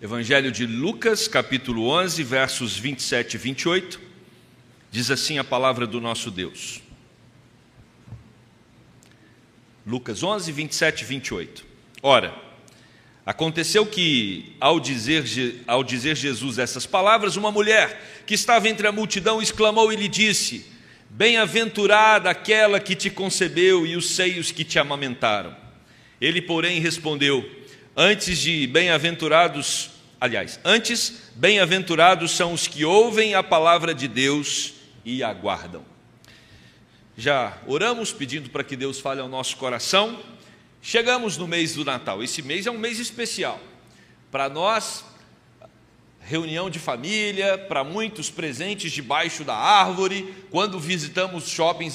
Evangelho de Lucas, capítulo 11, versos 27 e 28, diz assim a palavra do nosso Deus. Lucas 11, 27 e 28. Ora, aconteceu que, ao dizer, ao dizer Jesus essas palavras, uma mulher que estava entre a multidão exclamou e lhe disse: Bem-aventurada aquela que te concebeu e os seios que te amamentaram. Ele, porém, respondeu: Antes de bem-aventurados, aliás, antes, bem-aventurados são os que ouvem a palavra de Deus e aguardam. Já oramos pedindo para que Deus fale ao nosso coração. Chegamos no mês do Natal. Esse mês é um mês especial. Para nós, reunião de família, para muitos presentes debaixo da árvore. Quando visitamos shoppings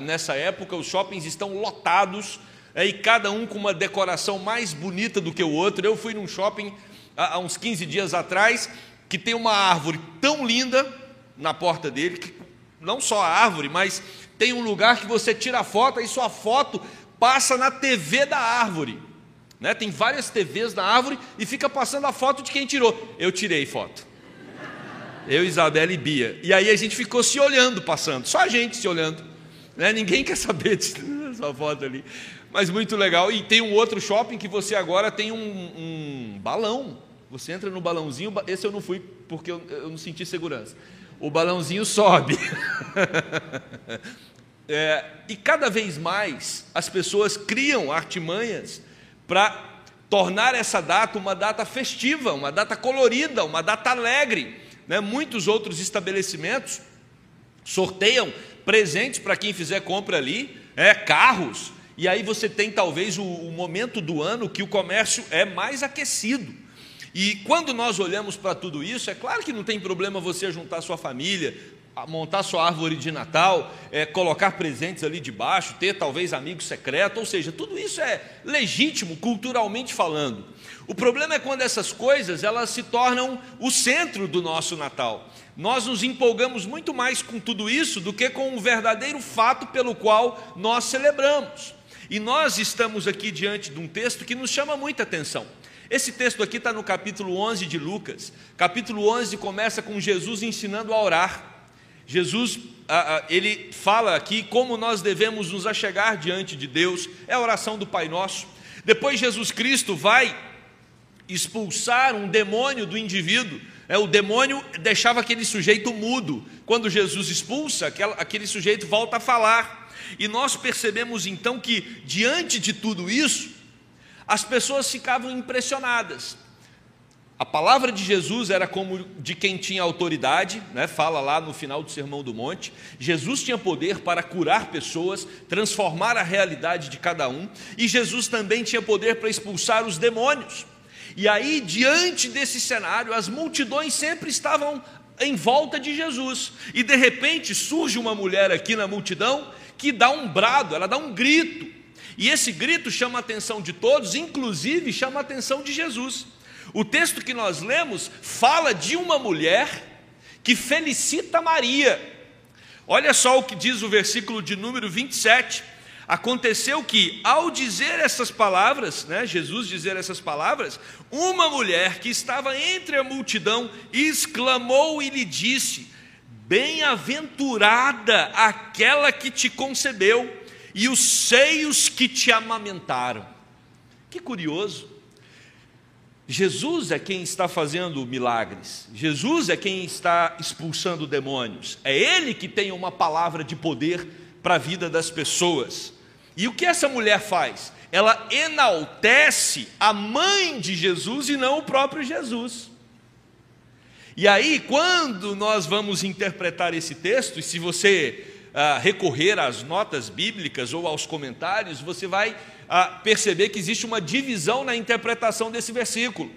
nessa época, os shoppings estão lotados e cada um com uma decoração mais bonita do que o outro. Eu fui num shopping há uns 15 dias atrás que tem uma árvore tão linda na porta dele, que não só a árvore, mas tem um lugar que você tira a foto e sua foto passa na TV da árvore. Né? Tem várias TVs na árvore e fica passando a foto de quem tirou. Eu tirei foto. Eu, Isabela e Bia. E aí a gente ficou se olhando passando, só a gente se olhando. Né? Ninguém quer saber dessa foto ali mas muito legal. E tem um outro shopping que você agora tem um, um balão. Você entra no balãozinho, esse eu não fui porque eu, eu não senti segurança. O balãozinho sobe. é, e cada vez mais as pessoas criam artimanhas para tornar essa data uma data festiva, uma data colorida, uma data alegre. Né? Muitos outros estabelecimentos sorteiam presentes para quem fizer compra ali, é, carros, e aí você tem talvez o, o momento do ano que o comércio é mais aquecido. E quando nós olhamos para tudo isso, é claro que não tem problema você juntar sua família, montar sua árvore de Natal, é, colocar presentes ali debaixo, ter talvez amigos secretos, ou seja, tudo isso é legítimo culturalmente falando. O problema é quando essas coisas elas se tornam o centro do nosso Natal. Nós nos empolgamos muito mais com tudo isso do que com o verdadeiro fato pelo qual nós celebramos. E nós estamos aqui diante de um texto que nos chama muita atenção. Esse texto aqui está no capítulo 11 de Lucas. Capítulo 11 começa com Jesus ensinando a orar. Jesus, ele fala aqui como nós devemos nos achegar diante de Deus, é a oração do Pai Nosso. Depois, Jesus Cristo vai expulsar um demônio do indivíduo. É, o demônio deixava aquele sujeito mudo. Quando Jesus expulsa, aquele sujeito volta a falar. E nós percebemos então que, diante de tudo isso, as pessoas ficavam impressionadas. A palavra de Jesus era como de quem tinha autoridade, né? fala lá no final do Sermão do Monte. Jesus tinha poder para curar pessoas, transformar a realidade de cada um, e Jesus também tinha poder para expulsar os demônios. E aí, diante desse cenário, as multidões sempre estavam em volta de Jesus, e de repente surge uma mulher aqui na multidão que dá um brado, ela dá um grito. E esse grito chama a atenção de todos, inclusive chama a atenção de Jesus. O texto que nós lemos fala de uma mulher que felicita Maria. Olha só o que diz o versículo de número 27. Aconteceu que, ao dizer essas palavras, né, Jesus dizer essas palavras, uma mulher que estava entre a multidão exclamou e lhe disse: Bem-aventurada aquela que te concebeu e os seios que te amamentaram. Que curioso. Jesus é quem está fazendo milagres, Jesus é quem está expulsando demônios, é Ele que tem uma palavra de poder para a vida das pessoas. E o que essa mulher faz? Ela enaltece a mãe de Jesus e não o próprio Jesus. E aí, quando nós vamos interpretar esse texto, e se você ah, recorrer às notas bíblicas ou aos comentários, você vai ah, perceber que existe uma divisão na interpretação desse versículo.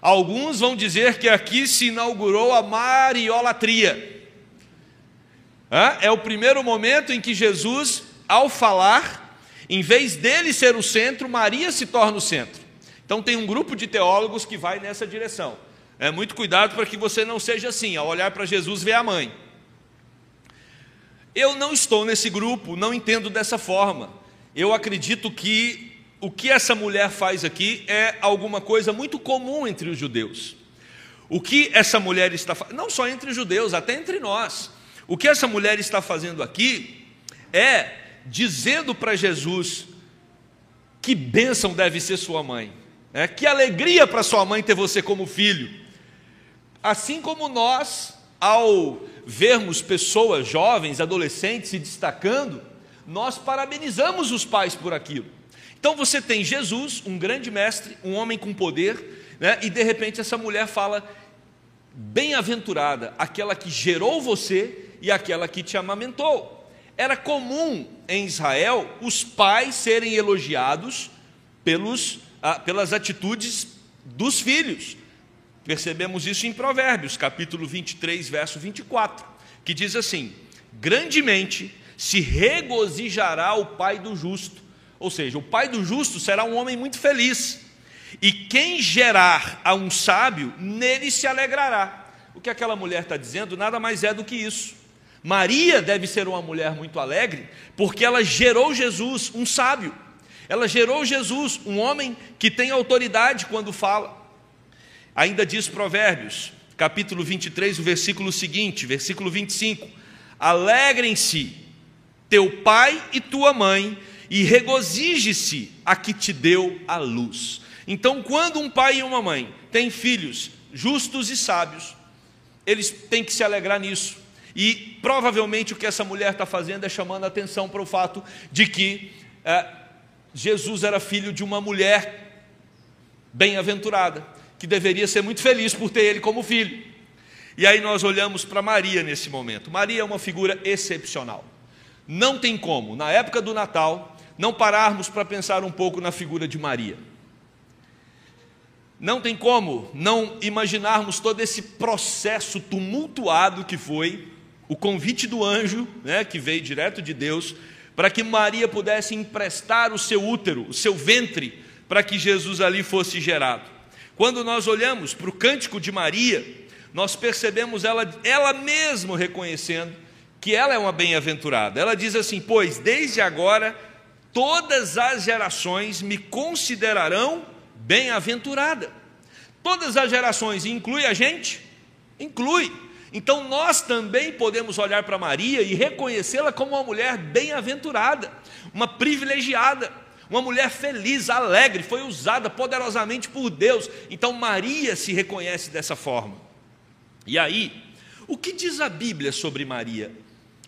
Alguns vão dizer que aqui se inaugurou a mariolatria. É o primeiro momento em que Jesus, ao falar, em vez dele ser o centro, Maria se torna o centro. Então, tem um grupo de teólogos que vai nessa direção. É muito cuidado para que você não seja assim, ao olhar para Jesus, ver a mãe. Eu não estou nesse grupo, não entendo dessa forma. Eu acredito que o que essa mulher faz aqui é alguma coisa muito comum entre os judeus. O que essa mulher está fazendo, não só entre os judeus, até entre nós. O que essa mulher está fazendo aqui é dizendo para Jesus que bênção deve ser sua mãe, né? que alegria para sua mãe ter você como filho. Assim como nós, ao vermos pessoas jovens, adolescentes se destacando, nós parabenizamos os pais por aquilo. Então você tem Jesus, um grande mestre, um homem com poder, né? e de repente essa mulher fala: Bem-aventurada aquela que gerou você e aquela que te amamentou. Era comum em Israel os pais serem elogiados pelos, ah, pelas atitudes dos filhos. Percebemos isso em Provérbios, capítulo 23, verso 24, que diz assim: Grandemente se regozijará o pai do justo. Ou seja, o pai do justo será um homem muito feliz. E quem gerar a um sábio, nele se alegrará. O que aquela mulher está dizendo nada mais é do que isso. Maria deve ser uma mulher muito alegre, porque ela gerou Jesus, um sábio. Ela gerou Jesus, um homem que tem autoridade quando fala. Ainda diz Provérbios, capítulo 23, o versículo seguinte, versículo 25: Alegrem-se teu pai e tua mãe, e regozije-se a que te deu a luz. Então, quando um pai e uma mãe têm filhos justos e sábios, eles têm que se alegrar nisso e provavelmente o que essa mulher está fazendo é chamando a atenção para o fato de que é, Jesus era filho de uma mulher bem-aventurada, que deveria ser muito feliz por ter ele como filho. E aí nós olhamos para Maria nesse momento. Maria é uma figura excepcional. Não tem como, na época do Natal, não pararmos para pensar um pouco na figura de Maria. Não tem como não imaginarmos todo esse processo tumultuado que foi o convite do anjo, né, que veio direto de Deus, para que Maria pudesse emprestar o seu útero, o seu ventre, para que Jesus ali fosse gerado. Quando nós olhamos para o cântico de Maria, nós percebemos ela, ela mesma reconhecendo que ela é uma bem-aventurada. Ela diz assim: Pois desde agora todas as gerações me considerarão bem-aventurada. Todas as gerações, inclui a gente? Inclui. Então nós também podemos olhar para Maria e reconhecê-la como uma mulher bem-aventurada, uma privilegiada, uma mulher feliz, alegre, foi usada poderosamente por Deus. Então Maria se reconhece dessa forma. E aí, o que diz a Bíblia sobre Maria?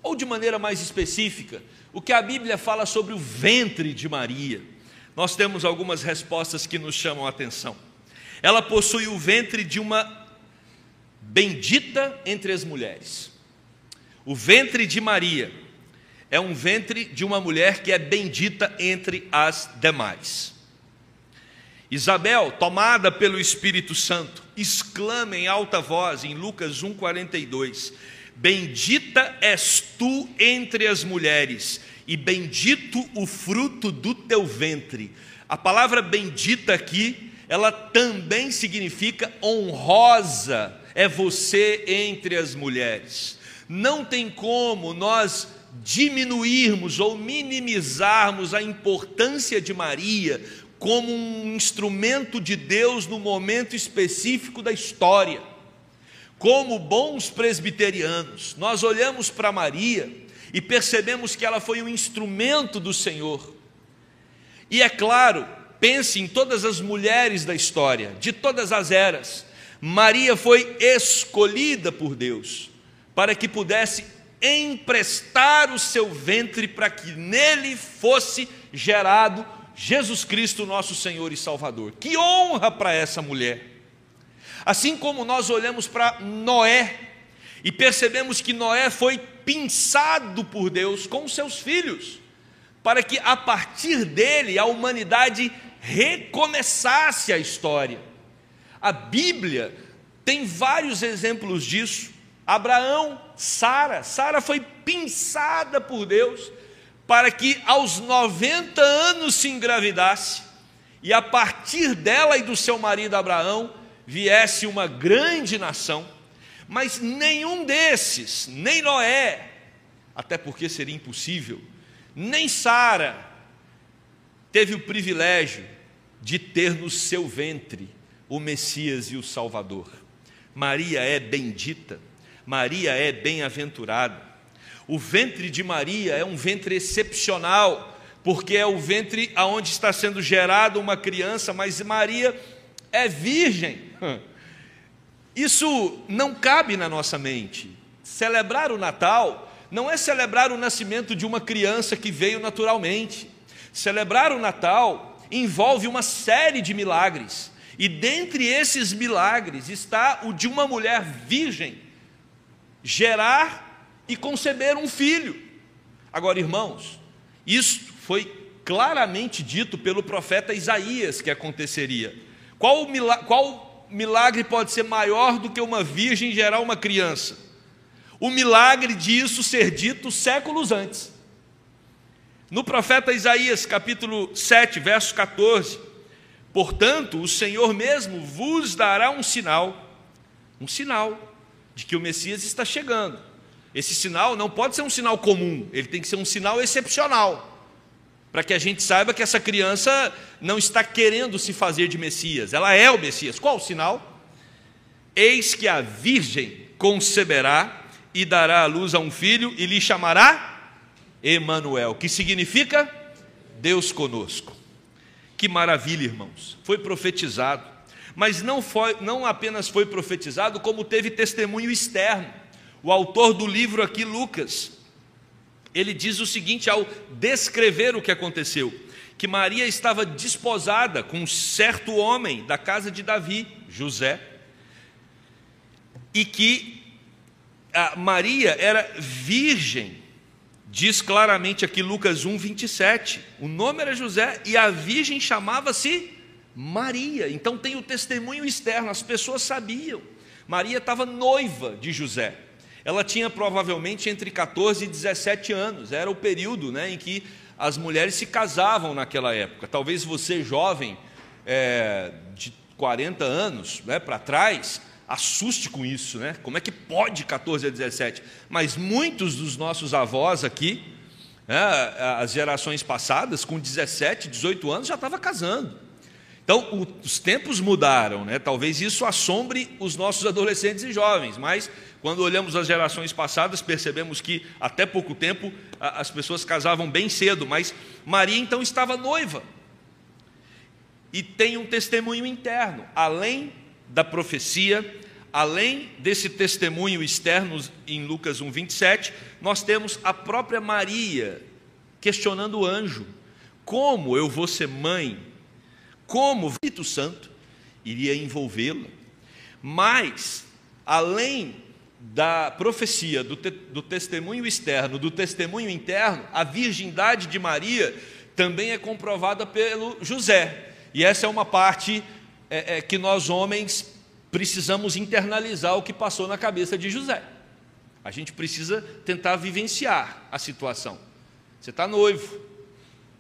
Ou de maneira mais específica, o que a Bíblia fala sobre o ventre de Maria? Nós temos algumas respostas que nos chamam a atenção. Ela possui o ventre de uma bendita entre as mulheres. O ventre de Maria é um ventre de uma mulher que é bendita entre as demais. Isabel, tomada pelo Espírito Santo, exclama em alta voz em Lucas 1:42: Bendita és tu entre as mulheres, e bendito o fruto do teu ventre. A palavra bendita aqui, ela também significa honrosa, é você entre as mulheres. Não tem como nós diminuirmos ou minimizarmos a importância de Maria como um instrumento de Deus no momento específico da história. Como bons presbiterianos, nós olhamos para Maria e percebemos que ela foi um instrumento do Senhor. E é claro, pense em todas as mulheres da história, de todas as eras, Maria foi escolhida por Deus para que pudesse emprestar o seu ventre para que nele fosse gerado Jesus Cristo, nosso Senhor e Salvador. Que honra para essa mulher! Assim como nós olhamos para Noé e percebemos que Noé foi pinçado por Deus com seus filhos, para que a partir dele a humanidade recomeçasse a história. A Bíblia tem vários exemplos disso. Abraão, Sara, Sara foi pinçada por Deus para que aos 90 anos se engravidasse e a partir dela e do seu marido Abraão viesse uma grande nação. Mas nenhum desses, nem Noé, até porque seria impossível, nem Sara, teve o privilégio de ter no seu ventre o Messias e o Salvador. Maria é bendita, Maria é bem-aventurada. O ventre de Maria é um ventre excepcional, porque é o ventre aonde está sendo gerada uma criança, mas Maria é virgem. Isso não cabe na nossa mente. Celebrar o Natal não é celebrar o nascimento de uma criança que veio naturalmente. Celebrar o Natal envolve uma série de milagres. E dentre esses milagres está o de uma mulher virgem gerar e conceber um filho. Agora, irmãos, isso foi claramente dito pelo profeta Isaías que aconteceria. Qual, milagre, qual milagre pode ser maior do que uma virgem gerar uma criança? O milagre disso ser dito séculos antes. No profeta Isaías, capítulo 7, verso 14: Portanto, o Senhor mesmo vos dará um sinal, um sinal de que o Messias está chegando. Esse sinal não pode ser um sinal comum, ele tem que ser um sinal excepcional para que a gente saiba que essa criança não está querendo se fazer de Messias, ela é o Messias. Qual o sinal? Eis que a virgem conceberá e dará à luz a um filho e lhe chamará Emanuel, que significa Deus conosco. Que maravilha, irmãos. Foi profetizado, mas não foi não apenas foi profetizado, como teve testemunho externo. O autor do livro aqui, Lucas, ele diz o seguinte ao descrever o que aconteceu: que Maria estava desposada com um certo homem da casa de Davi, José, e que Maria era virgem. Diz claramente aqui Lucas 1, 27. O nome era José e a virgem chamava-se Maria. Então tem o testemunho externo, as pessoas sabiam. Maria estava noiva de José. Ela tinha provavelmente entre 14 e 17 anos, era o período né, em que as mulheres se casavam naquela época. Talvez você, jovem, é, de 40 anos né, para trás, assuste com isso, né? Como é que pode 14 a 17? Mas muitos dos nossos avós aqui, né, as gerações passadas, com 17, 18 anos, já estava casando. Então, os tempos mudaram, né? Talvez isso assombre os nossos adolescentes e jovens, mas quando olhamos as gerações passadas, percebemos que até pouco tempo as pessoas casavam bem cedo, mas Maria então estava noiva. E tem um testemunho interno, além da profecia, além desse testemunho externo em Lucas 1:27, nós temos a própria Maria questionando o anjo: como eu vou ser mãe? Como o Espírito Santo iria envolvê-la? Mas, além da profecia, do, te, do testemunho externo, do testemunho interno, a virgindade de Maria também é comprovada pelo José. E essa é uma parte é, é, que nós homens precisamos internalizar o que passou na cabeça de José. A gente precisa tentar vivenciar a situação. Você está noivo,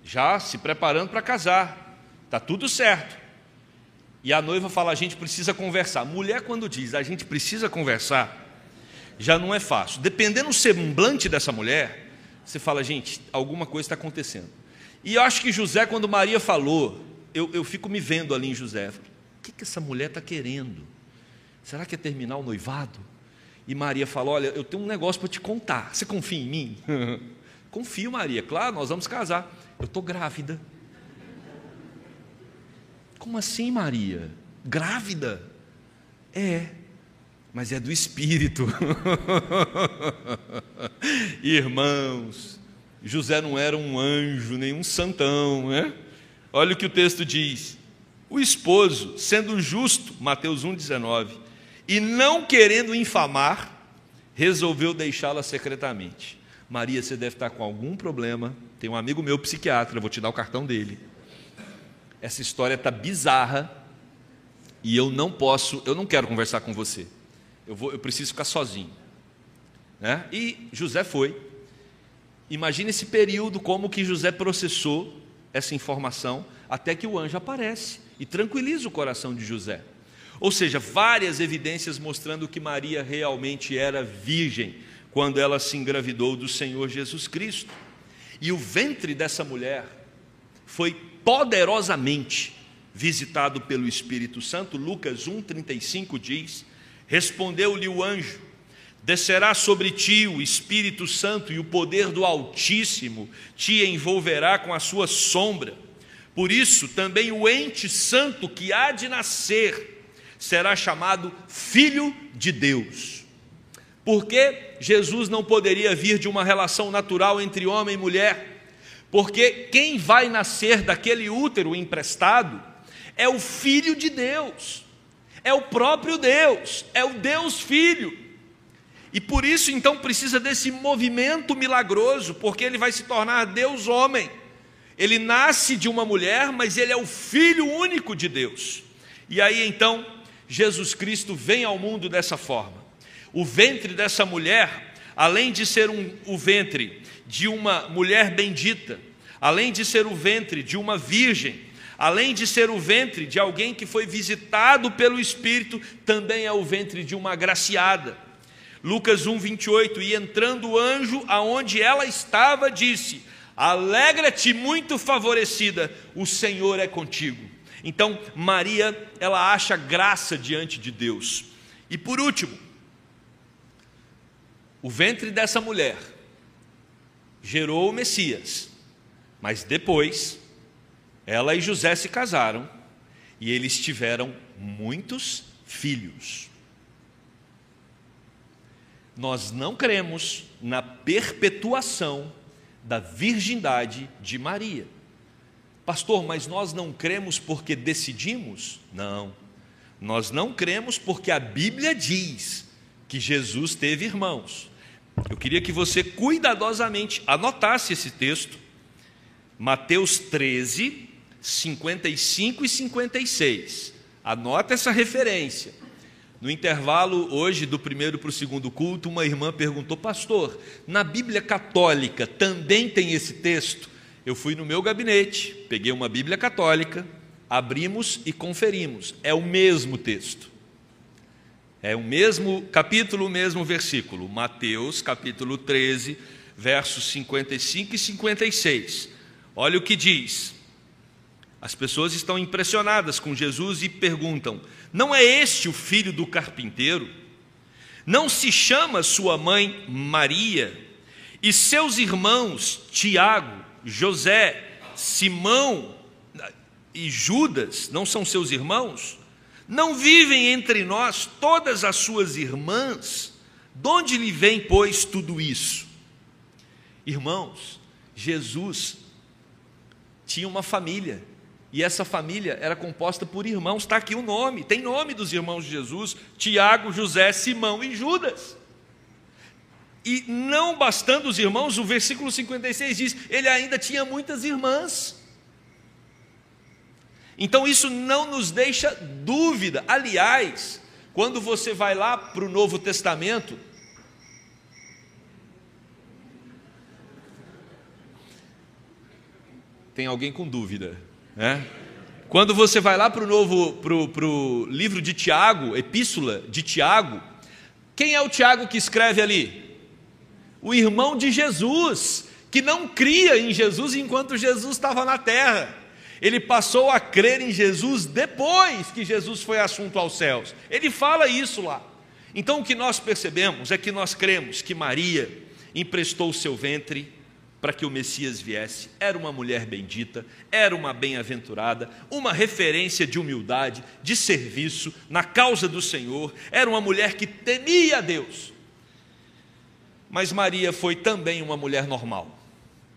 já se preparando para casar, está tudo certo. E a noiva fala: a gente precisa conversar. Mulher, quando diz a gente precisa conversar, já não é fácil. Dependendo do semblante dessa mulher, você fala, gente, alguma coisa está acontecendo. E eu acho que José, quando Maria falou, eu, eu fico me vendo ali em José. Que, que essa mulher está querendo? Será que é terminar o noivado? E Maria fala: Olha, eu tenho um negócio para te contar. Você confia em mim? Confio, Maria. Claro, nós vamos casar. Eu estou grávida. Como assim, Maria? Grávida? É mas é do Espírito. Irmãos, José não era um anjo, nem um santão, né? Olha o que o texto diz. O esposo, sendo justo, Mateus 1,19, e não querendo infamar, resolveu deixá-la secretamente. Maria, você deve estar com algum problema. Tem um amigo meu psiquiatra, vou te dar o cartão dele. Essa história está bizarra e eu não posso, eu não quero conversar com você eu, vou, eu preciso ficar sozinho. Né? E José foi. Imagine esse período, como que José processou essa informação, até que o anjo aparece e tranquiliza o coração de José. Ou seja, várias evidências mostrando que Maria realmente era virgem quando ela se engravidou do Senhor Jesus Cristo. E o ventre dessa mulher foi poderosamente visitado pelo Espírito Santo. Lucas 1,35 diz: Respondeu-lhe o anjo: Descerá sobre ti o Espírito Santo e o poder do Altíssimo te envolverá com a sua sombra. Por isso, também o ente santo que há de nascer será chamado Filho de Deus. Porque Jesus não poderia vir de uma relação natural entre homem e mulher? Porque quem vai nascer daquele útero emprestado é o Filho de Deus, é o próprio Deus, é o Deus Filho. E por isso então precisa desse movimento milagroso, porque ele vai se tornar Deus homem. Ele nasce de uma mulher, mas ele é o filho único de Deus. E aí então Jesus Cristo vem ao mundo dessa forma. O ventre dessa mulher, além de ser um, o ventre de uma mulher bendita, além de ser o ventre de uma virgem, além de ser o ventre de alguém que foi visitado pelo Espírito, também é o ventre de uma agraciada. Lucas 1, 28, e entrando o anjo aonde ela estava, disse: Alegra-te, muito favorecida, o Senhor é contigo. Então, Maria, ela acha graça diante de Deus. E por último, o ventre dessa mulher gerou o Messias, mas depois, ela e José se casaram e eles tiveram muitos filhos. Nós não cremos na perpetuação da virgindade de Maria. Pastor, mas nós não cremos porque decidimos? Não. Nós não cremos porque a Bíblia diz que Jesus teve irmãos. Eu queria que você cuidadosamente anotasse esse texto, Mateus 13, 55 e 56. Anota essa referência. No intervalo hoje do primeiro para o segundo culto, uma irmã perguntou: Pastor, na Bíblia Católica também tem esse texto? Eu fui no meu gabinete, peguei uma Bíblia Católica, abrimos e conferimos. É o mesmo texto. É o mesmo capítulo, o mesmo versículo. Mateus, capítulo 13, versos 55 e 56. Olha o que diz. As pessoas estão impressionadas com Jesus e perguntam: Não é este o filho do carpinteiro? Não se chama sua mãe Maria? E seus irmãos Tiago, José, Simão e Judas não são seus irmãos? Não vivem entre nós todas as suas irmãs? De onde lhe vem, pois, tudo isso? Irmãos, Jesus tinha uma família, e essa família era composta por irmãos, está aqui o nome, tem nome dos irmãos de Jesus: Tiago, José, Simão e Judas. E não bastando os irmãos, o versículo 56 diz: ele ainda tinha muitas irmãs. Então isso não nos deixa dúvida. Aliás, quando você vai lá para o Novo Testamento, tem alguém com dúvida, né? Quando você vai lá para o novo, para o livro de Tiago, epístola de Tiago, quem é o Tiago que escreve ali? O irmão de Jesus, que não cria em Jesus enquanto Jesus estava na terra. Ele passou a crer em Jesus depois que Jesus foi assunto aos céus. Ele fala isso lá. Então o que nós percebemos é que nós cremos que Maria emprestou o seu ventre para que o Messias viesse. Era uma mulher bendita, era uma bem-aventurada, uma referência de humildade, de serviço na causa do Senhor. Era uma mulher que temia a Deus. Mas Maria foi também uma mulher normal.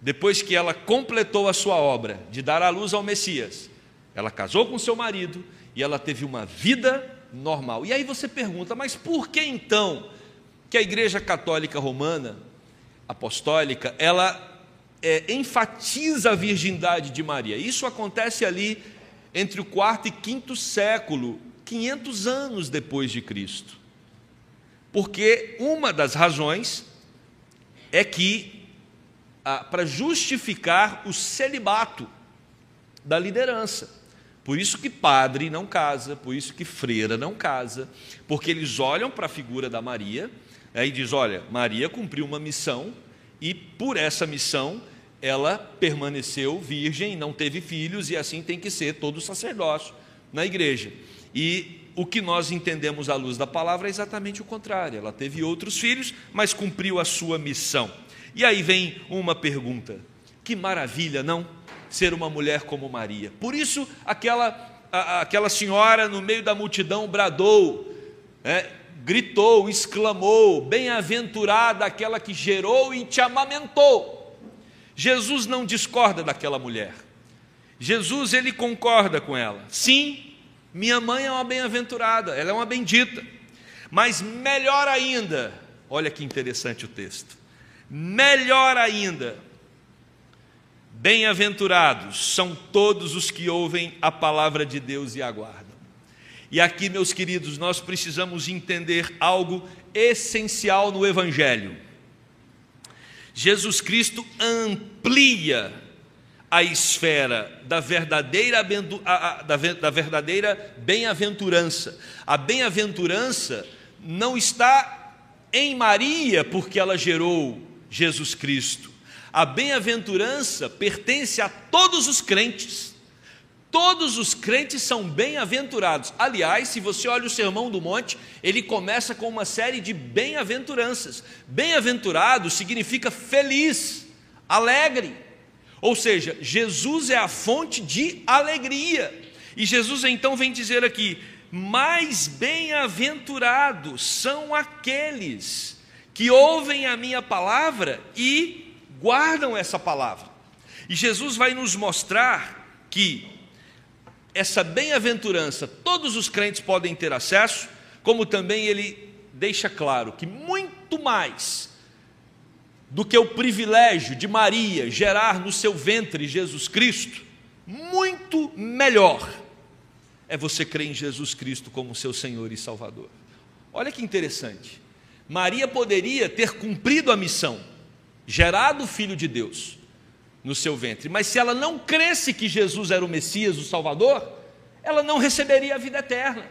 Depois que ela completou a sua obra de dar à luz ao Messias, ela casou com seu marido e ela teve uma vida normal. E aí você pergunta, mas por que então que a Igreja Católica Romana Apostólica ela é, enfatiza a virgindade de Maria. Isso acontece ali entre o quarto e quinto século, 500 anos depois de Cristo. Porque uma das razões é que, ah, para justificar o celibato da liderança, por isso que padre não casa, por isso que freira não casa, porque eles olham para a figura da Maria né, e diz: olha, Maria cumpriu uma missão e por essa missão ela permaneceu virgem, não teve filhos e assim tem que ser todo sacerdócio na igreja. E o que nós entendemos à luz da palavra é exatamente o contrário. Ela teve outros filhos, mas cumpriu a sua missão. E aí vem uma pergunta: que maravilha, não? Ser uma mulher como Maria. Por isso, aquela, a, aquela senhora no meio da multidão bradou, é, gritou, exclamou: Bem-aventurada aquela que gerou e te amamentou. Jesus não discorda daquela mulher. Jesus ele concorda com ela. Sim, minha mãe é uma bem-aventurada, ela é uma bendita. Mas melhor ainda, olha que interessante o texto. Melhor ainda, bem-aventurados são todos os que ouvem a palavra de Deus e aguardam. E aqui, meus queridos, nós precisamos entender algo essencial no Evangelho. Jesus Cristo amplia a esfera da verdadeira, da verdadeira bem-aventurança. A bem-aventurança não está em Maria porque ela gerou Jesus Cristo. A bem-aventurança pertence a todos os crentes. Todos os crentes são bem-aventurados. Aliás, se você olha o Sermão do Monte, ele começa com uma série de bem-aventuranças. Bem-aventurado significa feliz, alegre. Ou seja, Jesus é a fonte de alegria. E Jesus então vem dizer aqui: mais bem-aventurados são aqueles que ouvem a minha palavra e guardam essa palavra. E Jesus vai nos mostrar que essa bem-aventurança todos os crentes podem ter acesso, como também ele deixa claro que muito mais do que o privilégio de Maria gerar no seu ventre Jesus Cristo, muito melhor é você crer em Jesus Cristo como seu Senhor e Salvador. Olha que interessante. Maria poderia ter cumprido a missão, gerado o Filho de Deus, no seu ventre. Mas se ela não cresce que Jesus era o Messias, o Salvador, ela não receberia a vida eterna.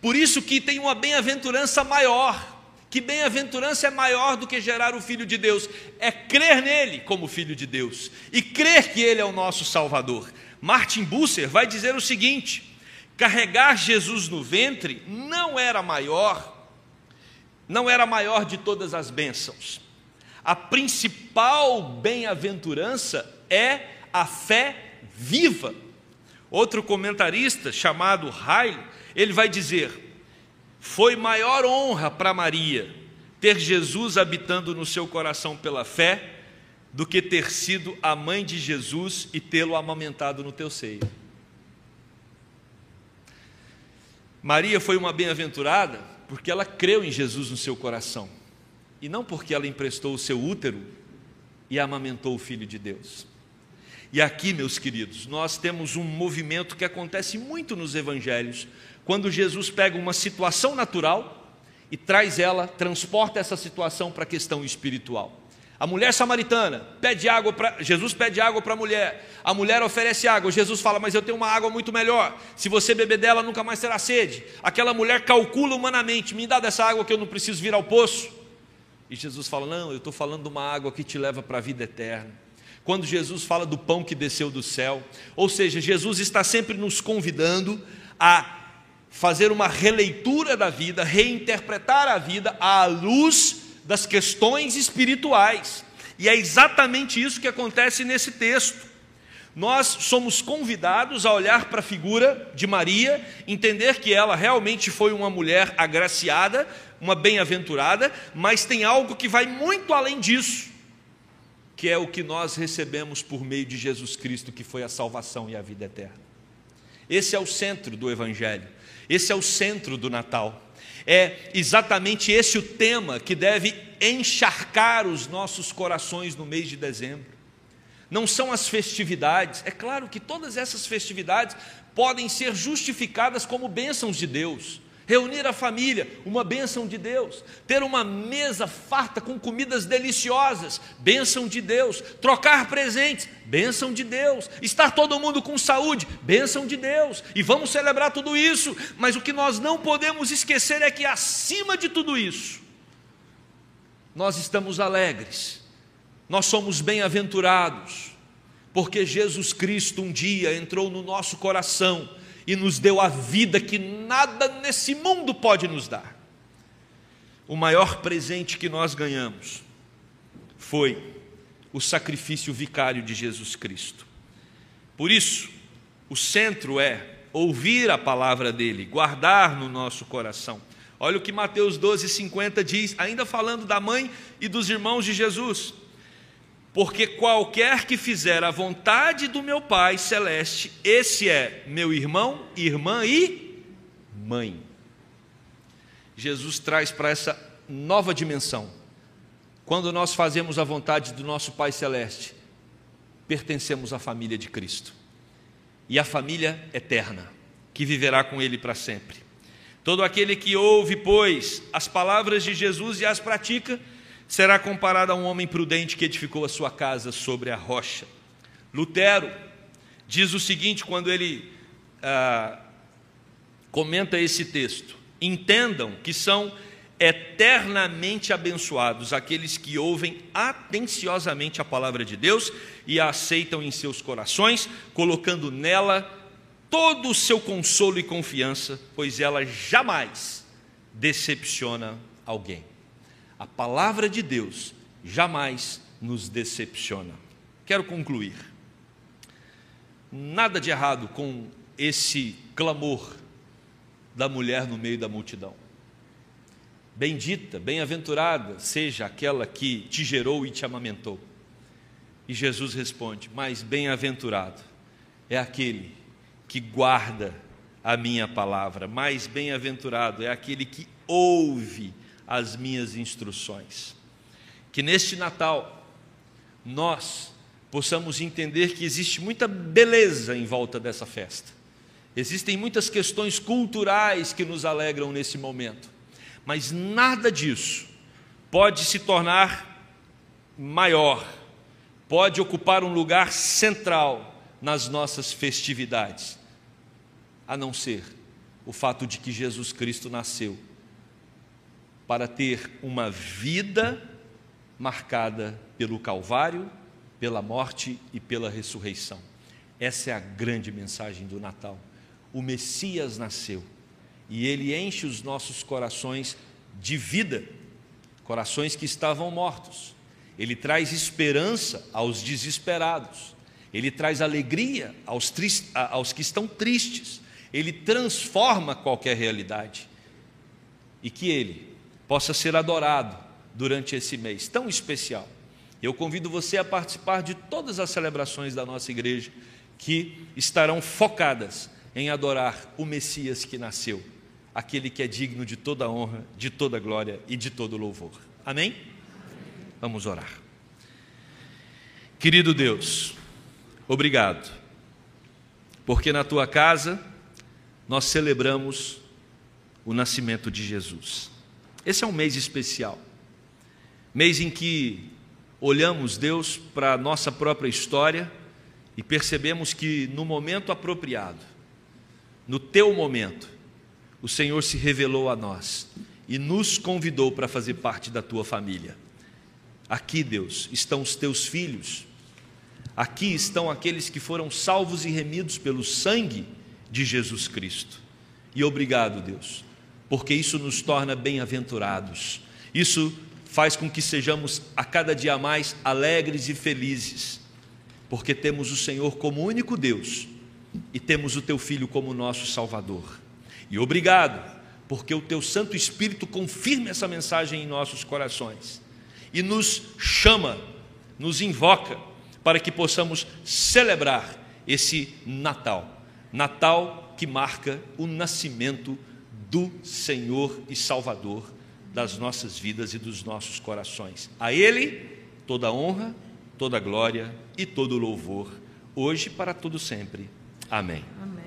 Por isso que tem uma bem-aventurança maior. Que bem-aventurança é maior do que gerar o Filho de Deus? É crer nele como Filho de Deus e crer que ele é o nosso Salvador. Martin Busser vai dizer o seguinte: carregar Jesus no ventre não era maior, não era maior de todas as bênçãos a principal bem-aventurança é a fé viva. Outro comentarista chamado Raio, ele vai dizer: foi maior honra para Maria ter Jesus habitando no seu coração pela fé do que ter sido a mãe de Jesus e tê-lo amamentado no teu seio. Maria foi uma bem-aventurada porque ela creu em Jesus no seu coração e não porque ela emprestou o seu útero e amamentou o filho de Deus. E aqui, meus queridos, nós temos um movimento que acontece muito nos evangelhos, quando Jesus pega uma situação natural e traz ela, transporta essa situação para a questão espiritual. A mulher samaritana pede água para Jesus pede água para a mulher. A mulher oferece água. Jesus fala: "Mas eu tenho uma água muito melhor. Se você beber dela, nunca mais terá sede". Aquela mulher calcula humanamente: "Me dá dessa água que eu não preciso vir ao poço". E Jesus fala: Não, eu estou falando de uma água que te leva para a vida eterna. Quando Jesus fala do pão que desceu do céu, ou seja, Jesus está sempre nos convidando a fazer uma releitura da vida, reinterpretar a vida à luz das questões espirituais. E é exatamente isso que acontece nesse texto. Nós somos convidados a olhar para a figura de Maria, entender que ela realmente foi uma mulher agraciada, uma bem-aventurada, mas tem algo que vai muito além disso, que é o que nós recebemos por meio de Jesus Cristo, que foi a salvação e a vida eterna. Esse é o centro do Evangelho, esse é o centro do Natal. É exatamente esse o tema que deve encharcar os nossos corações no mês de dezembro. Não são as festividades, é claro que todas essas festividades podem ser justificadas como bênçãos de Deus reunir a família, uma bênção de Deus, ter uma mesa farta com comidas deliciosas, bênção de Deus, trocar presentes, bênção de Deus, estar todo mundo com saúde, bênção de Deus, e vamos celebrar tudo isso, mas o que nós não podemos esquecer é que acima de tudo isso, nós estamos alegres, nós somos bem-aventurados, porque Jesus Cristo um dia entrou no nosso coração e nos deu a vida que nada nesse mundo pode nos dar. O maior presente que nós ganhamos foi o sacrifício vicário de Jesus Cristo. Por isso, o centro é ouvir a palavra dele, guardar no nosso coração. Olha o que Mateus 12, 50 diz, ainda falando da mãe e dos irmãos de Jesus. Porque qualquer que fizer a vontade do meu Pai celeste, esse é meu irmão, irmã e mãe. Jesus traz para essa nova dimensão. Quando nós fazemos a vontade do nosso Pai celeste, pertencemos à família de Cristo. E à família eterna, que viverá com ele para sempre. Todo aquele que ouve, pois, as palavras de Jesus e as pratica, será comparado a um homem prudente que edificou a sua casa sobre a rocha. Lutero diz o seguinte quando ele ah, comenta esse texto: entendam que são eternamente abençoados aqueles que ouvem atenciosamente a palavra de Deus e a aceitam em seus corações, colocando nela todo o seu consolo e confiança, pois ela jamais decepciona alguém. A palavra de Deus jamais nos decepciona. Quero concluir. Nada de errado com esse clamor da mulher no meio da multidão. Bendita, bem-aventurada seja aquela que te gerou e te amamentou. E Jesus responde: Mas bem-aventurado é aquele que guarda a minha palavra, mais bem-aventurado é aquele que ouve as minhas instruções. Que neste Natal nós possamos entender que existe muita beleza em volta dessa festa. Existem muitas questões culturais que nos alegram nesse momento, mas nada disso pode se tornar maior, pode ocupar um lugar central nas nossas festividades, a não ser o fato de que Jesus Cristo nasceu para ter uma vida marcada pelo Calvário, pela morte e pela ressurreição. Essa é a grande mensagem do Natal. O Messias nasceu e ele enche os nossos corações de vida, corações que estavam mortos. Ele traz esperança aos desesperados, ele traz alegria aos, aos que estão tristes, ele transforma qualquer realidade. E que ele, possa ser adorado durante esse mês tão especial. Eu convido você a participar de todas as celebrações da nossa igreja que estarão focadas em adorar o Messias que nasceu, aquele que é digno de toda honra, de toda glória e de todo louvor. Amém? Vamos orar. Querido Deus, obrigado, porque na tua casa nós celebramos o nascimento de Jesus. Esse é um mês especial, mês em que olhamos, Deus, para a nossa própria história e percebemos que no momento apropriado, no teu momento, o Senhor se revelou a nós e nos convidou para fazer parte da tua família. Aqui, Deus, estão os teus filhos, aqui estão aqueles que foram salvos e remidos pelo sangue de Jesus Cristo. E obrigado, Deus, porque isso nos torna bem-aventurados. Isso faz com que sejamos a cada dia mais alegres e felizes, porque temos o Senhor como único Deus e temos o Teu Filho como nosso Salvador. E obrigado, porque o Teu Santo Espírito confirma essa mensagem em nossos corações e nos chama, nos invoca para que possamos celebrar esse Natal. Natal que marca o nascimento do Senhor e Salvador das nossas vidas e dos nossos corações. A Ele toda honra, toda glória e todo louvor, hoje para todo sempre. Amém. Amém.